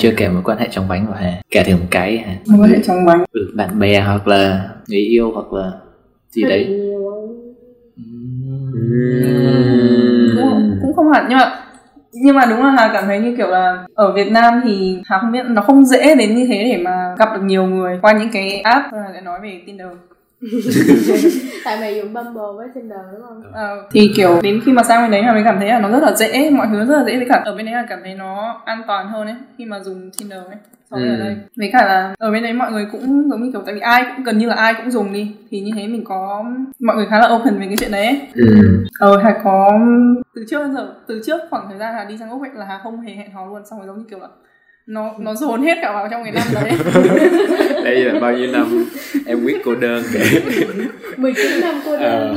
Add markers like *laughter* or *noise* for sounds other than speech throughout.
chưa kể mối quan hệ trong bánh của Hà. Kể thử một cái Hà. Mối quan hệ trong bánh ừ, bạn bè hoặc là người yêu hoặc là gì đấy. Cũng, cũng không hẳn nhưng mà nhưng mà đúng là Hà cảm thấy như kiểu là ở Việt Nam thì Hà không biết nó không dễ đến như thế để mà gặp được nhiều người qua những cái app sẽ nói về Tinder *laughs* tại mày dùng Bumble với Tinder đúng không? Ờ, thì kiểu đến khi mà sang bên đấy là mình cảm thấy là nó rất là dễ mọi thứ rất là dễ với cả ở bên đấy là cảm thấy nó an toàn hơn ấy khi mà dùng Tinder ấy so với Ừ. ở đây với cả là ở bên đấy mọi người cũng giống như kiểu tại vì ai cũng gần như là ai cũng dùng đi thì như thế mình có mọi người khá là open về cái chuyện đấy ấy. ừ. ờ Hà có từ trước đến giờ từ trước khoảng thời gian Hà đi sang úc ấy là Hà không hề hẹn hò luôn xong rồi giống như kiểu là nó nó dồn hết cả vào trong cái năm đấy. *laughs* Đây là bao nhiêu năm? Em viết cô đơn kể 19 *laughs* năm cô đơn.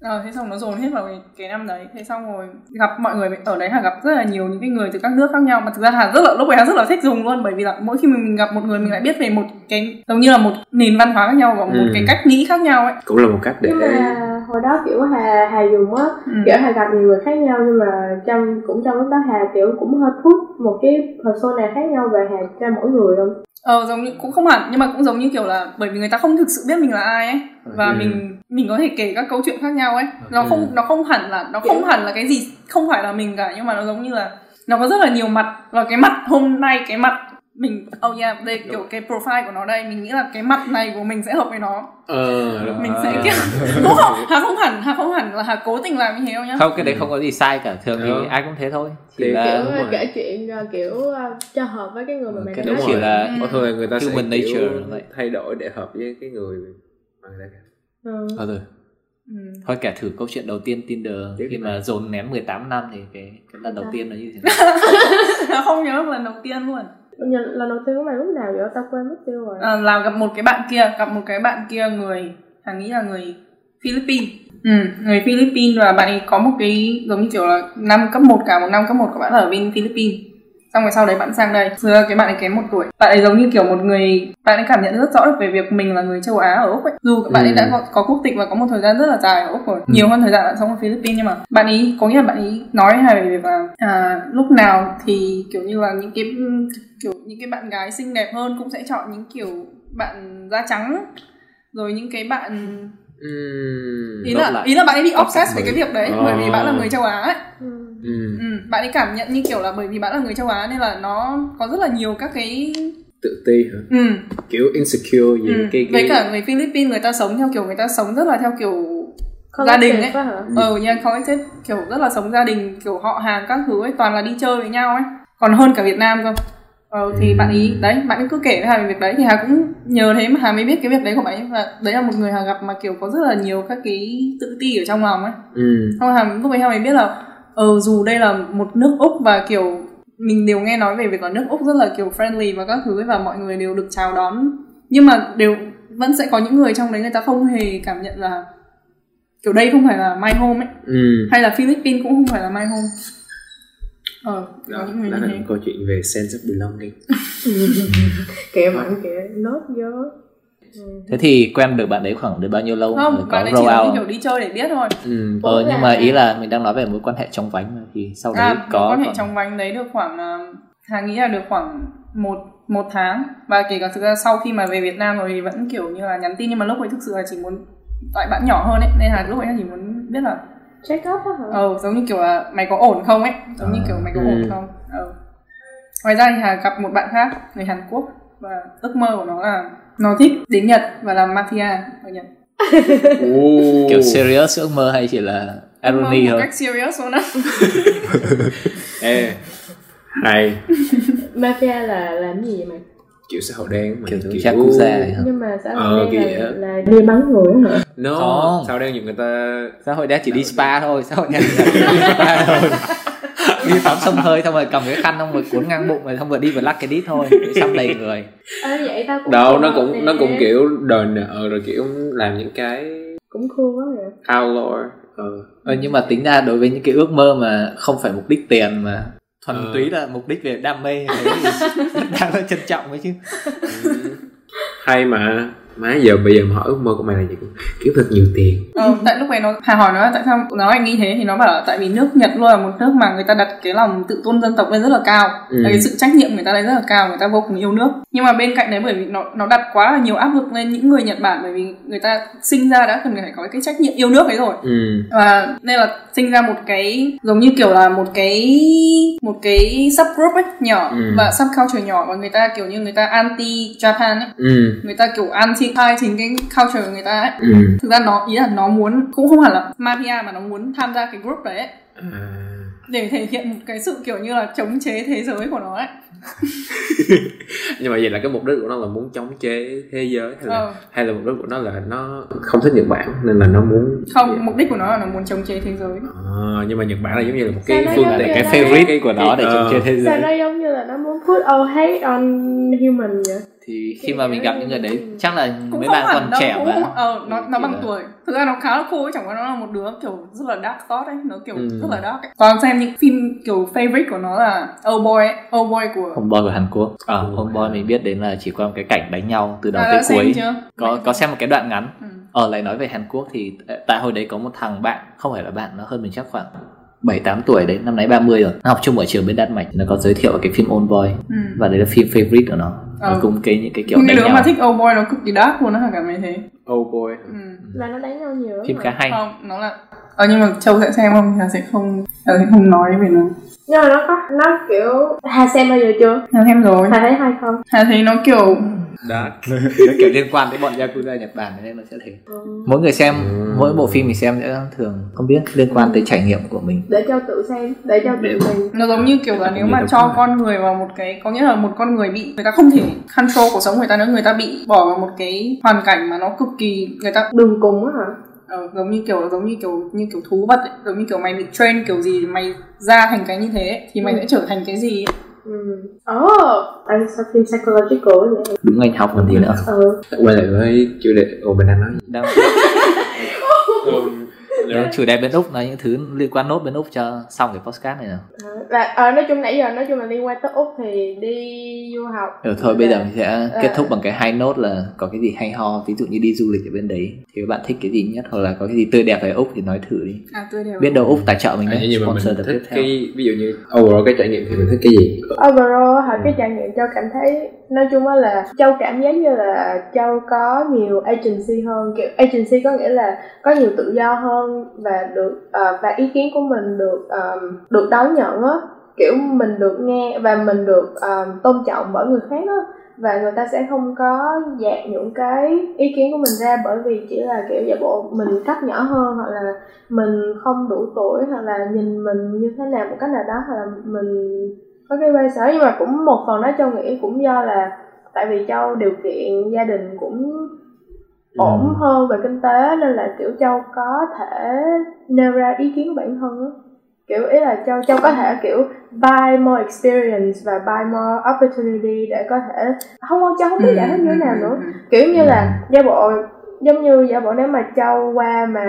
Ờ, thế xong nó dồn hết vào cái, cái năm đấy. Thế xong rồi gặp mọi người ở đấy Hà gặp rất là nhiều những cái người từ các nước khác nhau. Mà thực ra Hà rất là lúc ấy Hà rất là thích dùng luôn. Bởi vì là mỗi khi mình, mình gặp một người mình lại biết về một cái giống như là một nền văn hóa khác nhau và một Ừ. cái cách nghĩ khác nhau ấy. Cũng là một cách để Nhưng mà hồi đó kiểu Hà Hà dùng á ừ. kiểu Hà gặp nhiều người khác nhau nhưng mà trong cũng trong lúc đó Hà kiểu cũng hơi put một cái persona khác nhau về Hà cho mỗi người không? ờ giống như cũng không hẳn nhưng mà cũng giống như kiểu là bởi vì người ta không thực sự biết mình là ai ấy và Ừ. mình mình có thể kể các câu chuyện khác nhau ấy nó Ừ. không nó không hẳn là nó không hẳn là cái gì không phải là mình cả nhưng mà nó giống như là nó có rất là nhiều mặt và cái mặt hôm nay cái mặt mình oh yeah đây kiểu cái profile của nó đây mình nghĩ là cái mặt này của mình sẽ hợp với nó. Ờ mình sẽ kiểu *laughs* cũng không hà không hẳn hà không hẳn là hà cố tình làm như thế đâu nhá. Không cái đấy không có gì sai cả thường thì Ừ. ai cũng thế thôi. Chỉ Thì là kiểu- kể chuyện kiểu ờ, cho hợp với cái người mà đang đấy nói chỉ là Ừ. Có thôi người ta sẽ Human kiểu vậy. thay đổi để hợp với cái người mà người ta Ừ. Ờ rồi. Ừ. thôi kể thử câu chuyện đầu tiên Tinder Tiếp khi mà dồn nén 18 năm thì cái cái lần đầu tiên nó như thế nào? *laughs* Không nhớ lần đầu tiên luôn Lần, lần đầu tiên của mày lúc nào vậy? Tao quên mất tiêu rồi. à, là gặp một cái bạn kia gặp một cái bạn kia người thằng nghĩ là người Philippines ừ, người Philippines và bạn ấy có một cái giống như kiểu là năm cấp 1 cả một năm cấp 1 của bạn ở bên Philippines xong rồi sau đấy bạn sang đây. Ra cái bạn ấy kém một tuổi. Bạn ấy giống như kiểu một người bạn ấy cảm nhận rất rõ được về việc mình là người châu Á ở Úc ấy. Dù bạn ấy Ừ. đã có, có quốc tịch và có một thời gian rất là dài ở Úc rồi. Nhiều hơn thời gian bạn sống ở Philippines nhưng mà bạn ấy có nghĩa là bạn ấy nói hay về việc là à, lúc nào thì kiểu như là những cái kiểu những cái bạn gái xinh đẹp hơn cũng sẽ chọn những kiểu bạn da trắng. Rồi những cái bạn Ừm. ý là lại. ý là bạn ấy bị obsessed với cái việc đấy bởi vì bạn là người châu Á ấy Ừ. Ừm. ừ, bạn ấy cảm nhận như kiểu là bởi vì bạn là người châu Á nên là nó có rất là nhiều các cái tự ti hả ừ, kiểu insecure gì ừ. cái với cái cả người Philippines người ta sống theo kiểu người ta sống rất là theo kiểu Collective gia đình ấy hả? ờ nha collective kiểu rất là sống gia đình kiểu họ hàng các thứ ấy toàn là đi chơi với nhau ấy còn hơn cả Việt Nam cơ ờ, thì Ừ. bạn ý đấy bạn ấy cứ kể với Hà về việc đấy thì Hà cũng nhờ thế mà Hà mới biết cái việc đấy của bạn ấy và đấy là một người Hà gặp mà kiểu có rất là nhiều các cái tự ti ở trong lòng ấy xong rồi Hà lúc ấy Hà mới biết là ờ dù đây là một nước Úc và kiểu mình đều nghe nói về việc là nước Úc rất là kiểu friendly và các thứ ấy, và mọi người đều được chào đón. Nhưng mà đều vẫn sẽ có những người trong đấy người ta không hề cảm nhận là kiểu đây không phải là my home ấy. Ừm. hay là Philippines cũng không phải là my home. Ờ có đó, những người đó như là một câu chuyện về sense of belonging. Kìa mạnh kìa, nốt vô. Ừ. thế thì quen được bạn đấy khoảng được bao nhiêu lâu không Rồi bạn ấy có chỉ là như out kiểu đi chơi để biết thôi Ừm. ờ Ủa nhưng là- mà ý là mình đang nói về mối quan hệ trong vánh mà thì sau đấy à mối có quan hệ khoảng- trong vánh đấy được khoảng uh, Hà nghĩ là được khoảng một một tháng và kể cả thực ra sau khi mà về Việt Nam rồi thì vẫn kiểu như là nhắn tin nhưng mà lúc ấy thực sự là chỉ muốn tại bạn nhỏ hơn ấy nên là lúc ấy chỉ muốn biết là Check up á hả? ờ giống như kiểu là mày có ổn không ấy giống như À. kiểu mày có Ừ. ổn không ờ ngoài ra thì Hà gặp một bạn khác người Hàn Quốc và ước mơ của nó là nó thích đến Nhật và làm mafia ở Nhật Ồ. kiểu serious ước mơ hay chỉ là irony thôi cách serious luôn á *laughs* Ê, hay Mafia là làm gì vậy mày? kiểu xã hội đen mà kiểu kiểu yakuza ấy hả? Nhưng mà xã Ờ, hội đen kìa. là, là đi bắn người hả? no Không. xã hội đen nhiều người ta xã hội đen chỉ đi spa thôi xã hội đen chỉ đi spa *laughs* thôi đi tắm sông hơi xong rồi cầm cái khăn xong rồi cuốn ngang bụng rồi xong rồi đi vào lắc cái đít thôi để xăm đầy người. Ờ vậy tao cũng đâu nó cũng nó cũng kiểu đòi nợ rồi kiểu làm những cái cũng cool quá vậy. outlaw ờ. Ờ, nhưng mà tính ra đối với những cái ước mơ mà không phải mục đích tiền mà thuần Ờ. túy là mục đích về đam mê thì rất đáng là trân trọng ấy chứ. Hay mà má giờ bây giờ mà hỏi ước mơ của mày là gì? Kiếm thật nhiều tiền. Ờ, tại lúc này nó hà hỏi nó tại sao nó lại nghĩ thế? Thì nó bảo là tại vì nước nhật luôn là một nước mà người ta đặt cái lòng tự tôn dân tộc lên rất là cao. Ừ. Cái sự trách nhiệm người ta lên rất là cao người ta vô cùng yêu nước. Nhưng mà bên cạnh đấy bởi vì nó nó đặt quá là nhiều áp lực lên những người nhật bản bởi vì người ta sinh ra đã cần phải có cái trách nhiệm yêu nước ấy rồi. Ừ. Và nên là sinh ra một cái giống như kiểu là một cái một cái subgroup ấy nhỏ Ừ. và subculture nhỏ và người ta kiểu như người ta anti Japan ấy. Ừ. Người ta kiểu anti thai chính cái culture của người ta ấy. Ừ. Thực ra nó ý là nó muốn cũng không hẳn là mafia mà nó muốn tham gia cái group đấy ấy, à. để thể hiện một cái sự kiểu như là chống chế thế giới của nó ấy. *laughs* Nhưng mà vậy là cái mục đích của nó là muốn chống chế thế giới hay là ờ. hay là mục đích của nó là nó không thích Nhật Bản nên là nó muốn không mục đích của nó là nó muốn chống chế thế giới. À, nhưng mà Nhật Bản là giống như là một Sao cái phương tiện cái favorite của nó để chống Ờ. chế thế sao giới. nó giống như là nó muốn put all hate on human vậy thì khi mà mình gặp những người đấy chắc là cũng mấy bạn còn đâu trẻ cũng mà ờ, nó nó bằng là- tuổi thực ra nó khá là cool ấy chẳng qua nó là một đứa kiểu rất là dark thought ấy nó kiểu Ừ. rất là dark ấy. còn xem những phim kiểu favorite của nó là Old Boy ấy. Old Boy của Homeboy của Hàn Quốc à, Ừ. Homeboy mình biết đến là chỉ qua một cái cảnh đánh nhau từ đầu à, tới cuối chưa có có xem một cái đoạn ngắn ừ. ờ lại nói về Hàn Quốc thì tại hồi đấy có một thằng bạn không phải là bạn nó hơn mình chắc khoảng 7 8 tuổi đấy, năm nay 30 rồi. Nó học chung ở trường bên Đan Mạch, nó có giới thiệu cái phim Old Boy Ừ. và đấy là phim favorite của nó. Nó cùng cái những cái kiểu đánh đứa nhau. mà thích Old Boy nó cực kỳ dark luôn á hả cảm thấy thế oh boy ừ. là nó đánh nhau nhiều lắm phim mà. khá hay. không nó là ờ nhưng mà châu sẽ xem không Hà sẽ không Hà sẽ không nói về nó nhưng mà nó có nó kiểu hà xem bao giờ chưa Hà xem rồi hà thấy hay không Hà thấy nó kiểu *laughs* nó kiểu liên quan tới bọn Yakuza Nhật Bản nên nó sẽ thế. Mỗi người xem, Ừ. mỗi bộ phim mình xem sẽ thường không biết liên quan tới trải nghiệm của mình. để cho tự xem để cho tự mình nó giống như kiểu là nếu mà cho đúng con người vào một cái có nghĩa là một con người bị người ta không thể control cuộc sống người ta nữa người ta bị bỏ vào một cái hoàn cảnh mà nó cực kỳ người ta đường cùng á hả ờ, giống như kiểu giống như kiểu như kiểu thú vật ấy. giống như kiểu mày bị train kiểu gì mày ra thành cái như thế ấy, thì mày Ừ. sẽ trở thành cái gì ấy. Ừ oh tại sao phim psychological vậy Đúng anh học còn gì nữa. ừ quay lại với chủ đề ồ mình đang nói gì? Đang, *laughs* Ừ, đang chủ đề bên Úc nói những thứ liên quan nốt bên Úc cho xong cái podcast này nào. là ờ, nói chung nãy giờ nói chung là liên quan tới úc thì đi du học Ừ, thôi bây giờ mình sẽ Ờ. kết thúc bằng cái hai nốt là có cái gì hay ho ví dụ như đi du lịch ở bên đấy thì các bạn thích cái gì nhất? Hoặc là có cái gì tươi đẹp ở Úc thì nói thử đi. À tươi đẹp. Biết đâu Úc tài trợ mình À, đấy nhưng mà mình thích tiếp theo. cái ví dụ như overall cái trải nghiệm thì mình thích cái gì? Overall hả? Cái trải nghiệm châu cảm thấy nói chung á là châu cảm giác như là châu có nhiều agency hơn kiểu agency có nghĩa là có nhiều tự do hơn và được uh, và ý kiến của mình được um, được đón nhận á. Kiểu mình được nghe và mình được um, tôn trọng bởi người khác á. Và người ta sẽ không có dạt những cái ý kiến của mình ra bởi vì chỉ là kiểu giả bộ mình cấp nhỏ hơn hoặc là mình không đủ tuổi hoặc là nhìn mình như thế nào một cách nào đó hoặc là mình có cái quay sở nhưng mà cũng một phần đó châu nghĩ cũng do là tại vì châu điều kiện gia đình cũng ổn hơn về kinh tế nên là kiểu châu có thể nêu ra ý kiến của bản thân á. Kiểu ý là châu châu có thể kiểu buy more experience và buy more opportunity để có thể không châu không biết giải thích như thế nào nữa. kiểu như là giả bộ giống như giả bộ nếu mà châu qua mà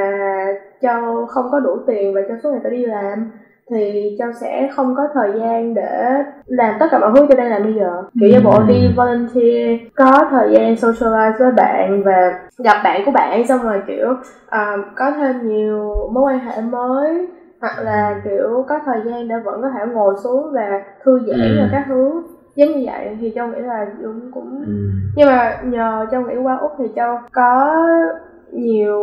châu không có đủ tiền và châu suốt ngày phải đi làm thì châu sẽ không có thời gian để làm tất cả mọi thứ châu đang làm bây giờ kiểu giả bộ đi volunteer có thời gian socialize với bạn và gặp bạn của bạn xong rồi kiểu à, có thêm nhiều mối quan hệ mới hoặc là kiểu có thời gian để vẫn có thể ngồi xuống và thư giãn Ừ. và các thứ giống như vậy thì châu nghĩ là cũng cũng ừ. nhưng mà nhờ châu nghĩ qua úc thì châu có nhiều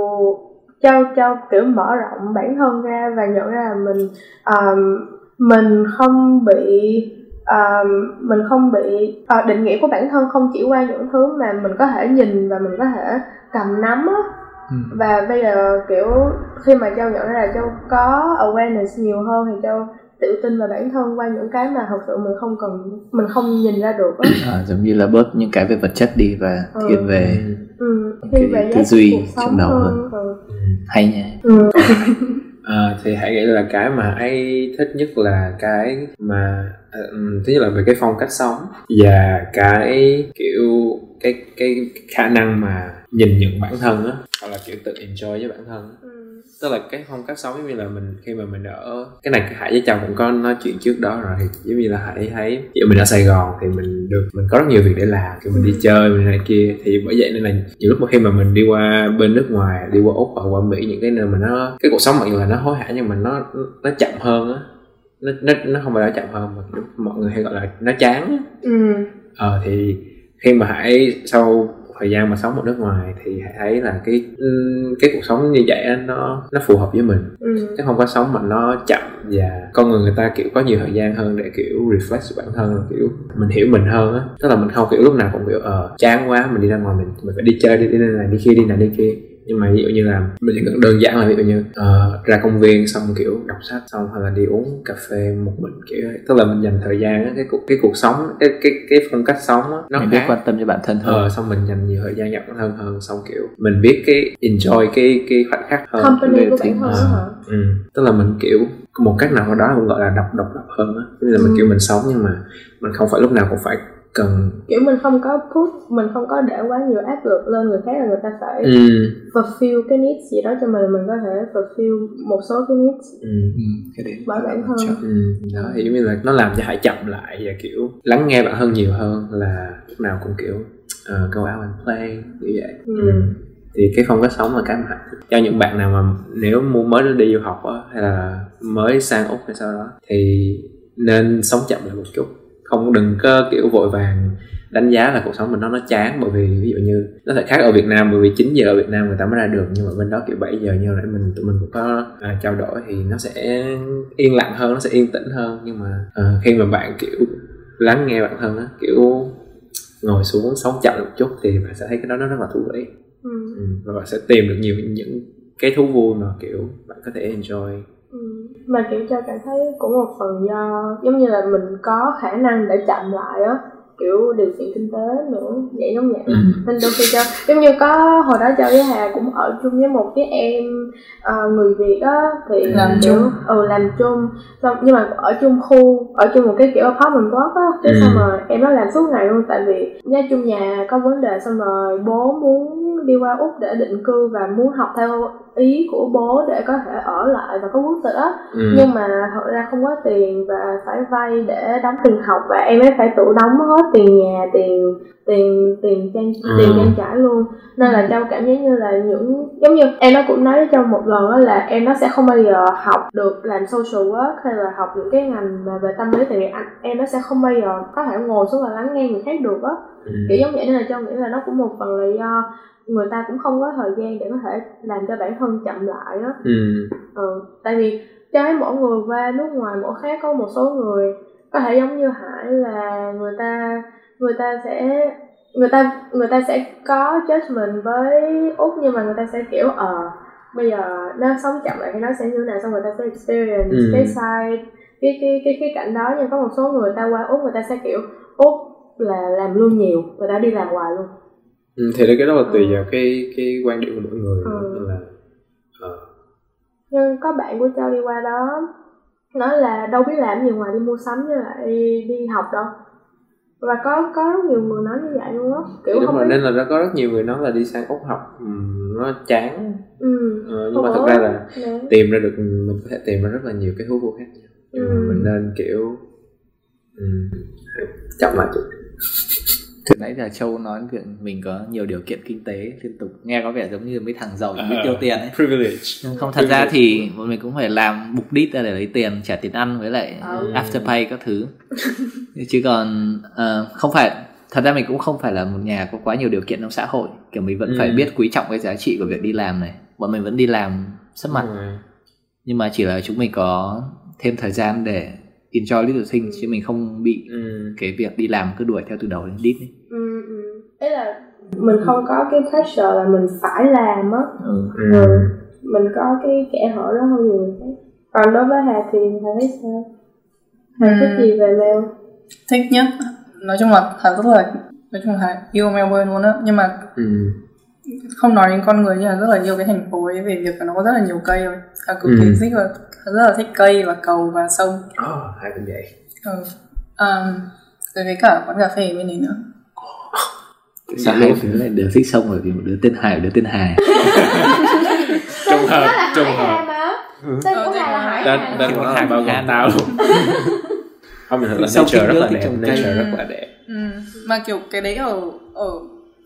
châu châu kiểu mở rộng bản thân ra và nhận ra là mình um, mình không bị um, mình không bị ờ, định nghĩa của bản thân không chỉ qua những thứ mà mình có thể nhìn và mình có thể cầm nắm á Ừ. và bây giờ kiểu khi mà châu nhận ra là châu có awareness nhiều hơn thì châu tự tin vào bản thân qua những cái mà thật sự mình không cần mình không nhìn ra được á à, giống như là bớt những cái về vật chất đi và Ừ. thiên về ừ, Cái về tư duy trong đầu hơn ừ. hay nha Ừ. À, thì hãy nghĩ là cái mà ấy thích nhất là cái mà ừm, thứ nhất là về cái phong cách sống và cái kiểu cái cái khả năng mà nhìn nhận bản thân á hoặc là kiểu tự enjoy với bản thân á. Ừ. tức là cái phong cách sống giống như là mình khi mà mình ở cái này hải với chồng cũng có nói chuyện trước đó rồi giống như là hải thấy kiểu mình ở sài gòn thì mình được mình có rất nhiều việc để làm kiểu mình đi chơi mình này kia. Thì bởi vậy nên là nhiều lúc mà khi mà mình đi qua bên nước ngoài đi qua úc hoặc qua mỹ những cái nơi mà nó cái cuộc sống mặc dù là nó hối hả nhưng mà nó nó chậm hơn á. Nó nó nó không phải là chậm hơn mà mọi người hay gọi là nó chán ừ. Ờ thì khi mà hải sau thời gian mà sống ở nước ngoài thì thấy là cái cái cuộc sống như vậy á, nó nó phù hợp với mình. Ừ. Chứ không có sống mà nó chậm và con người người ta kiểu có nhiều thời gian hơn để kiểu reflect bản thân kiểu mình hiểu mình hơn á. Tức là mình không kiểu lúc nào cũng kiểu ờ chán quá mình đi ra ngoài mình mình phải đi chơi đi đi này đi kia đi này đi kia nhưng mà ví dụ như là mình chỉ cần đơn giản là ví dụ như ờ, ra công viên xong kiểu đọc sách xong hay là đi uống cà phê một mình kiểu tức là mình dành thời gian cái cuộc cái cuộc sống cái cái cái phong cách sống á nó mình biết khác quan tâm cho bản thân hơn ờ xong mình dành nhiều thời gian bản thân hơn xong kiểu mình biết cái enjoy cái cái khoảnh khắc hơn company của thì- bản thân à. đó hả ừ. tức là mình kiểu một cách nào đó cũng gọi là độc độc lập hơn á Tức là mình Ừ. kiểu mình sống nhưng mà mình không phải lúc nào cũng phải cần kiểu mình không có put mình không có để quá nhiều áp lực lên người khác là người ta phải ừ. fulfill cái needs gì đó cho mình mình có thể fulfill một số cái needs Ừ. ừ, cái đấy Bởi bản thân. Ừ. đó thì giống như là nó làm cho hải chậm lại và kiểu lắng nghe bản thân nhiều hơn là lúc nào cũng kiểu uh, go out and play như vậy Ừ. thì cái phong cách sống là cái mà cho những bạn nào mà nếu muốn mới đi du học á hay là mới sang úc hay sau đó thì nên sống chậm lại một chút không đừng có kiểu vội vàng đánh giá là cuộc sống mình nó nó chán bởi vì ví dụ như nó thể khác ở Việt Nam bởi vì 9 giờ ở Việt Nam người ta mới ra đường nhưng mà bên đó kiểu 7 giờ như nãy mình tụi mình cũng có à, trao đổi thì nó sẽ yên lặng hơn nó sẽ yên tĩnh hơn nhưng mà à, khi mà bạn kiểu lắng nghe bản thân á kiểu ngồi xuống sống chậm một chút thì bạn sẽ thấy cái đó nó rất là thú vị Ừ. ừ. và bạn sẽ tìm được nhiều những cái thú vui mà kiểu bạn có thể enjoy Ừ. mà kiểu cho cảm thấy cũng một phần do giống như là mình có khả năng để chậm lại á kiểu điều kiện kinh tế nữa vậy giống vậy Ừ. nên đôi khi cho giống như có hồi đó cho với hà cũng ở chung với một cái em ờ, người việt á thì Làm kiểu, chung. ừ làm chung xong nhưng mà ở chung khu ở chung một cái kiểu apartment block á Ừ. xong rồi em nó làm suốt ngày luôn tại vì nhà chung nhà có vấn đề xong rồi bố muốn đi qua úc để định cư và muốn học theo ý của bố để có thể ở lại và có quốc tịch á ừ. nhưng mà thật ra không có tiền và phải vay để đóng tiền học và em ấy phải tự đóng hết tiền nhà tiền tiền tiền trang Ừ. tiền trang trải luôn nên là châu cảm giác như là những giống như em nó cũng nói với châu một lần đó là em nó sẽ không bao giờ học được làm social work hay là học những cái ngành mà về tâm lý tại vì anh em nó sẽ không bao giờ có thể ngồi xuống và lắng nghe người khác được á Ừ. kiểu giống vậy nên là châu nghĩ là nó cũng một phần là do người ta cũng không có thời gian để có thể làm cho bản thân chậm lại á Ừ. ừ tại vì cái mỗi người qua nước ngoài mỗi khác có một số người có thể giống như hải là người ta người ta sẽ người ta người ta sẽ có judgment với úc nhưng mà người ta sẽ kiểu ờ bây giờ nó sống chậm lại thì nó sẽ như thế nào xong người ta sẽ experience Ừ. cái side cái cái cái cái cảnh đó nhưng có một số người ta qua úc người ta sẽ kiểu úc là làm lương nhiều người ta đi làm hoài luôn Ừ, thì cái đó là tùy Ừ. vào cái cái quan điểm của mỗi người. Ừ. Nên là ờ, nhưng có bạn của châu đi qua đó nói là đâu biết làm gì ngoài đi mua sắm với lại đi học đâu và có có rất nhiều người nói như vậy luôn á kiểu đúng không rồi biết nên là nó có rất nhiều người nói là đi sang úc học ừm, nó chán ừ Ờ, nhưng mà Ủa? thật ra là nè. tìm ra được mình có thể tìm ra rất là nhiều cái thú vui khác nhưng mà Ừ. mình nên kiểu um, chậm lại chút Từ nãy giờ Châu nói việc mình có nhiều điều kiện kinh tế liên tục nghe có vẻ giống như mấy thằng giàu biết À. tiêu tiền ấy. privilege không thật ra thì bọn mình cũng phải làm mục đích ra để lấy tiền trả tiền ăn với lại Ừ. afterpay các thứ chứ còn ờ, không phải thật ra mình cũng không phải là một nhà có quá nhiều điều kiện trong xã hội kiểu mình vẫn Ừ. phải biết quý trọng cái giá trị của việc đi làm này bọn mình vẫn đi làm sắp mặt Rồi. nhưng mà chỉ là chúng mình có thêm thời gian để enjoy little things chứ mình không bị Ừ. cái việc đi làm cứ đuổi theo từ đầu đến đít ấy. ừ ừ ý là mình không có cái pressure là mình phải làm á Ừ. Ừ. ừ. mình có cái kẻ hở đó hơn nhiều còn đối với hà thì hà thấy sao hà thích Ừ. gì về mail thích nhất nói chung là Hà rất là nói chung là yêu Melbourne luôn á nhưng mà Ừ. không nói đến con người nhưng mà rất là yêu cái thành phố ấy về việc là nó có rất là nhiều cây rồi Hà cực kỳ Ừ. thích Hà rất là thích cây và cầu và sông. Oh, hai cũng vậy. Ừ. um, rồi với cả quán cà phê bên này nữa. Sao hai đứa lại đều thích sông bởi vì một đứa tên Hải một đứa tên Hà. Trong *laughs* hợp trùng hợp. mà. Tên Ờ, của tên hà là hải tên của bao gồm tao. Luôn không mình thật là nature rất là đẹp nature rất là đẹp. Ừ. mà kiểu cái đấy ở ở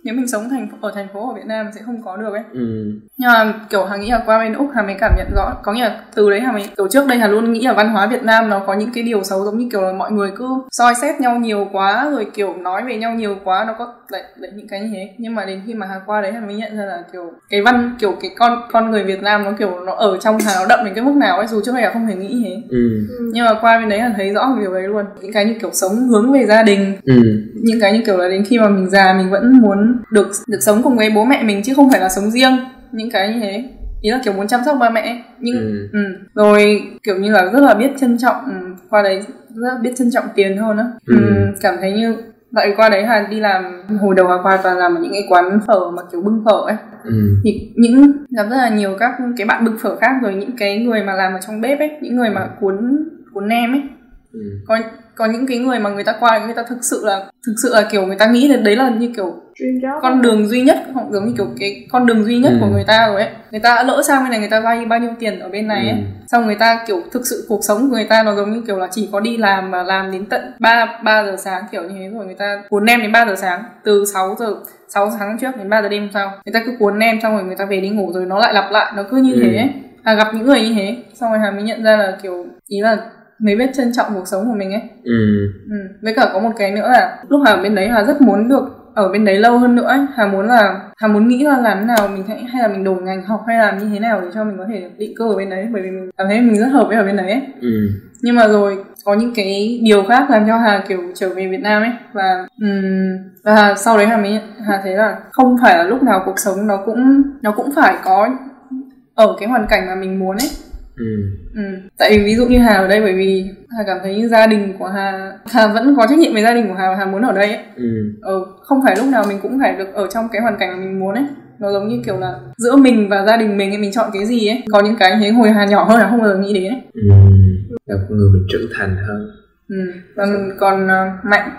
nếu mình sống thành ở thành phố ở Việt Nam sẽ không có được ấy ừ. nhưng mà kiểu hà nghĩ là qua bên úc hà mới cảm nhận rõ có nghĩa là từ đấy hà mới kiểu trước đây hà luôn nghĩ là văn hóa việt nam nó có những cái điều xấu giống như kiểu là mọi người cứ soi xét nhau nhiều quá rồi kiểu nói về nhau nhiều quá nó có lại, lại những cái như thế nhưng mà đến khi mà hà qua đấy hà mới nhận ra là kiểu cái văn kiểu cái con con người việt nam nó kiểu nó ở trong hà nó đậm đến cái mức nào ấy dù trước đây hà không hề nghĩ thế Ừ. nhưng mà qua bên đấy hà thấy rõ điều đấy luôn những cái như kiểu sống hướng về gia đình Ừ. những cái như kiểu là đến khi mà mình già mình vẫn muốn được được sống cùng với bố mẹ mình chứ không phải là sống riêng những cái như thế ý là kiểu muốn chăm sóc ba mẹ nhưng Ừ. ừ. rồi kiểu như là rất là biết trân trọng ừ, qua đấy rất là biết trân trọng tiền hơn á Ừ. ừ. cảm thấy như lại qua đấy hà đi làm hồi đầu hà qua toàn làm ở những cái quán phở mà kiểu bưng phở ấy Ừ. thì những gặp rất là nhiều các cái bạn bưng phở khác rồi những cái người mà làm ở trong bếp ấy những người mà cuốn cuốn nem ấy Ừ. có có những cái người mà người ta qua người ta thực sự là thực sự là kiểu người ta nghĩ là đấy là như kiểu dream job con đường duy nhất hoặc giống như kiểu cái con đường duy nhất Ừ. của người ta rồi ấy người ta đã lỡ sang bên này người ta vay bao nhiêu tiền ở bên này ấy Ừ. xong người ta kiểu thực sự cuộc sống của người ta nó giống như kiểu là chỉ có đi làm mà làm đến tận 3 ba giờ sáng kiểu như thế rồi người ta cuốn nem đến 3 giờ sáng từ 6 giờ 6 sáng trước đến 3 giờ đêm sau người ta cứ cuốn nem xong rồi người ta về đi ngủ rồi nó lại lặp lại nó cứ như Ừ. thế ấy à, gặp những người như thế xong rồi hà mới nhận ra là kiểu ý là mới biết trân trọng cuộc sống của mình ấy Ừ. Ừ. Với cả có một cái nữa là lúc Hà ở bên đấy Hà rất muốn được ở bên đấy lâu hơn nữa ấy. Hà muốn là Hà muốn nghĩ là làm thế nào mình hãy hay là mình đổi ngành học hay làm như thế nào để cho mình có thể định cư ở bên đấy bởi vì mình cảm thấy mình rất hợp với ở bên đấy ấy. Ừ. Nhưng mà rồi có những cái điều khác làm cho Hà kiểu trở về Việt Nam ấy và ừm, và Hà, sau đấy Hà mới Hà thấy là không phải là lúc nào cuộc sống nó cũng nó cũng phải có ở cái hoàn cảnh mà mình muốn ấy Ừ. Ừ. Tại vì ví dụ như Hà ở đây bởi vì Hà cảm thấy như gia đình của Hà Hà vẫn có trách nhiệm với gia đình của Hà và Hà muốn ở đây ấy. Ừ. Ờ, không phải lúc nào mình cũng phải được ở trong cái hoàn cảnh mà mình muốn ấy nó giống như kiểu là giữa mình và gia đình mình ấy mình chọn cái gì ấy có những cái thế hồi Hà nhỏ hơn là không bao giờ nghĩ đến ấy Ừ. là một người mình trưởng thành hơn ừ. và mình còn ờ, mạnh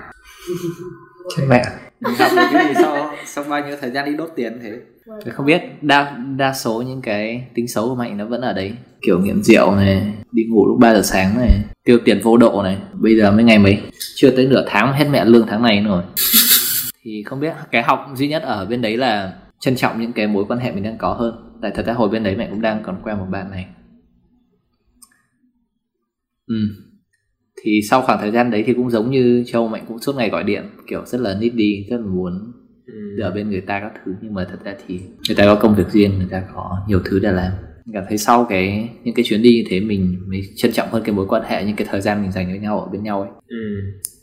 Chết mẹ Mình học được cái gì sau, sau bao nhiêu thời gian đi đốt tiền thế? Tôi không biết. Đa đa số những cái tính xấu của mạnh nó vẫn ở đấy. Kiểu nghiện rượu này đi ngủ lúc 3 giờ sáng này tiêu tiền vô độ này. Bây giờ mới ngày mấy? Chưa tới nửa tháng hết mẹ lương tháng này rồi. Thì không biết cái học duy nhất ở bên đấy là trân trọng những cái mối quan hệ mình đang có hơn. Tại thật ra hồi bên đấy mẹ cũng đang còn quen một bạn này. Ừ thì sau khoảng thời gian đấy thì cũng giống như châu mạnh cũng suốt ngày gọi điện kiểu rất là needy rất là muốn ừ. ở bên người ta các thứ nhưng mà thật ra thì người ta có công việc riêng người ta có nhiều thứ để làm cảm thấy sau cái những cái chuyến đi như thế mình mới trân trọng hơn cái mối quan hệ những cái thời gian mình dành với nhau ở bên nhau ấy Ừ.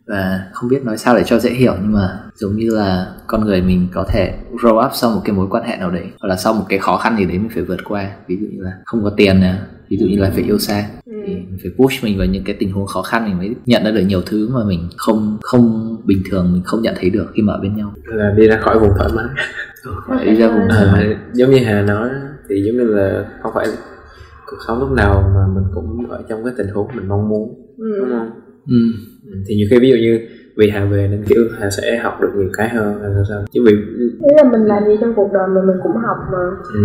và không biết nói sao để cho dễ hiểu nhưng mà giống như là con người mình có thể grow up sau một cái mối quan hệ nào đấy hoặc là sau một cái khó khăn gì đấy mình phải vượt qua ví dụ như là không có tiền nè ví dụ như là phải yêu xa Ừ. thì mình phải push mình vào những cái tình huống khó khăn mình mới nhận ra được nhiều thứ mà mình không không bình thường mình không nhận thấy được khi mà ở bên nhau là đi ra khỏi vùng thoải mái phải đi ra vùng thoải à, mái giống như hà nói thì giống như là không phải cuộc sống lúc nào mà mình cũng ở trong cái tình huống mình mong muốn đúng ừ. không ừ. Ừ, thì nhiều khi ví dụ như vì hà về nên kiểu hà sẽ học được nhiều cái hơn hay là sao chứ vì Thế là mình làm gì trong cuộc đời mà mình cũng học mà ừ,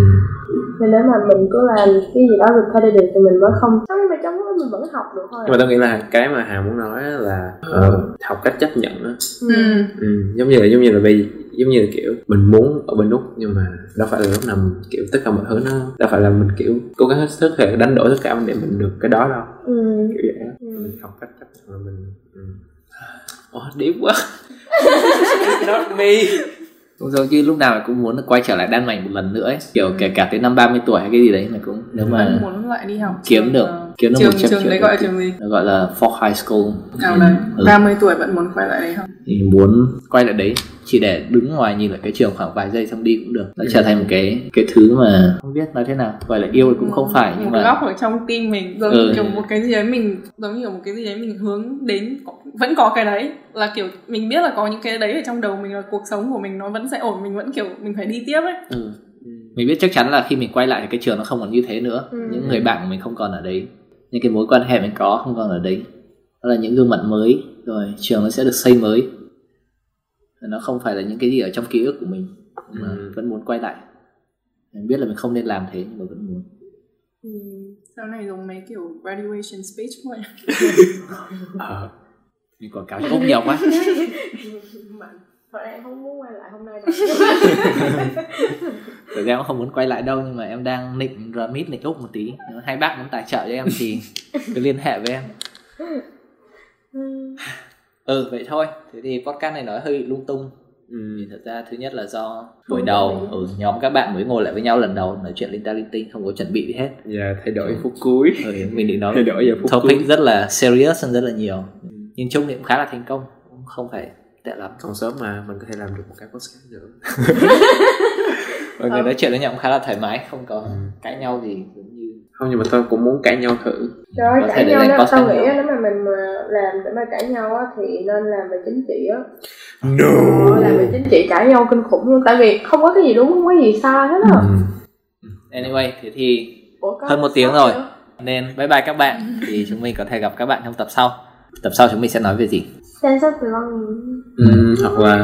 Nên nếu mà mình cứ làm cái gì đó repetitive thì mình mới không Không nhưng mà trong đó mình vẫn học được thôi nhưng mà tôi nghĩ là cái mà hà muốn nói là ờ, học cách chấp nhận á ừ. ừ. ừ, giống như là giống như là vì giống như là kiểu mình muốn ở bên úc nhưng mà đâu phải là lúc nào mình kiểu tất cả mọi thứ nó đâu phải là mình kiểu cố gắng hết sức để đánh đổi tất cả để mình được cái đó đâu Ừ. kiểu vậy á Ừ. mình học cách chấp nhận là mình ừ. Ồ, điệp quá. *laughs* Not me. Cũng giống như lúc nào cũng muốn quay trở lại Đan Mạch một lần nữa ấy. kiểu kể cả tới năm 30 tuổi hay cái gì đấy mà cũng nếu mà muốn lại đi học kiếm được. ờ, kiếm được trường một trăm trường đấy gọi là trường gì? Nó gọi là Fort High School. Nào đấy Ừ. 30 tuổi vẫn muốn quay lại đấy không? Thì muốn quay lại đấy chỉ để đứng ngoài nhìn lại cái trường khoảng vài giây xong đi cũng được. Nó trở thành một cái cái thứ mà không biết nói thế nào gọi là yêu thì cũng không phải nhưng một mà góc ở trong tim mình giống Ừ. như kiểu một cái gì đấy mình giống như một cái gì đấy mình hướng đến vẫn có cái đấy. Là kiểu mình biết là có những cái đấy ở trong đầu mình là cuộc sống của mình nó vẫn sẽ ổn mình vẫn kiểu mình phải đi tiếp ấy. Ừ. mình biết chắc chắn là khi mình quay lại thì cái trường nó không còn như thế nữa. Ừ. những người bạn của mình không còn ở đấy những cái mối quan hệ mình có không còn ở đấy. Đó là những gương mặt mới rồi trường nó sẽ được xây mới. Nó không phải là những cái gì ở trong ký ức của mình mà Ừ. vẫn muốn quay lại. Mình biết là mình không nên làm thế nhưng mà vẫn muốn. Ừ. sau này dùng mấy kiểu graduation speech thôi *laughs* ờ mình quảng cáo cho nhiều quá *laughs* thật ra em không muốn quay lại hôm nay đâu. *laughs* Thực ra em không muốn quay lại đâu nhưng mà em đang nịnh remit nịnh úc một tí. Nếu hai bác muốn tài trợ cho em thì cứ liên hệ với em. *laughs* Ừ. ừ vậy thôi. Thế thì podcast này nói hơi lung tung. Ừ. thật ra thứ nhất là do buổi đầu ở nhóm các bạn mới ngồi lại với nhau lần đầu nói chuyện linh ta linh tinh không có chuẩn bị gì hết. Và thay đổi. Phút cuối ừ, mình định nói thay đổi vào phút topic cuối. rất là serious hơn rất là nhiều. Nhưng chung thì cũng khá là thành công cũng không phải tệ lắm còn sớm mà mình có thể làm được một cái podcast nữa *laughs* mọi người Ừ. nói chuyện với nhau cũng khá là thoải mái không có Ừ. cãi nhau gì cũng như không nhưng mà tôi cũng muốn cãi nhau thử Trời cãi để nhau đó, tao nghĩ nếu mà mình mà làm để mà cãi nhau á thì nên làm về chính trị á no Ờ, làm về chính trị cãi nhau kinh khủng luôn tại vì không có cái gì đúng không có gì sai hết á ừ. anyway thế thì Ủa, Hơn một tiếng rồi. nữa. nên bye bye các bạn thì chúng mình có thể gặp các bạn trong tập sau tập sau chúng mình sẽ nói về gì Sense of belonging Ừ, hoặc là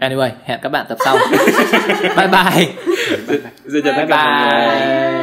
anyway hẹn các bạn tập sau. *laughs* Bye bye. Xin chào tất bye mọi người. Bye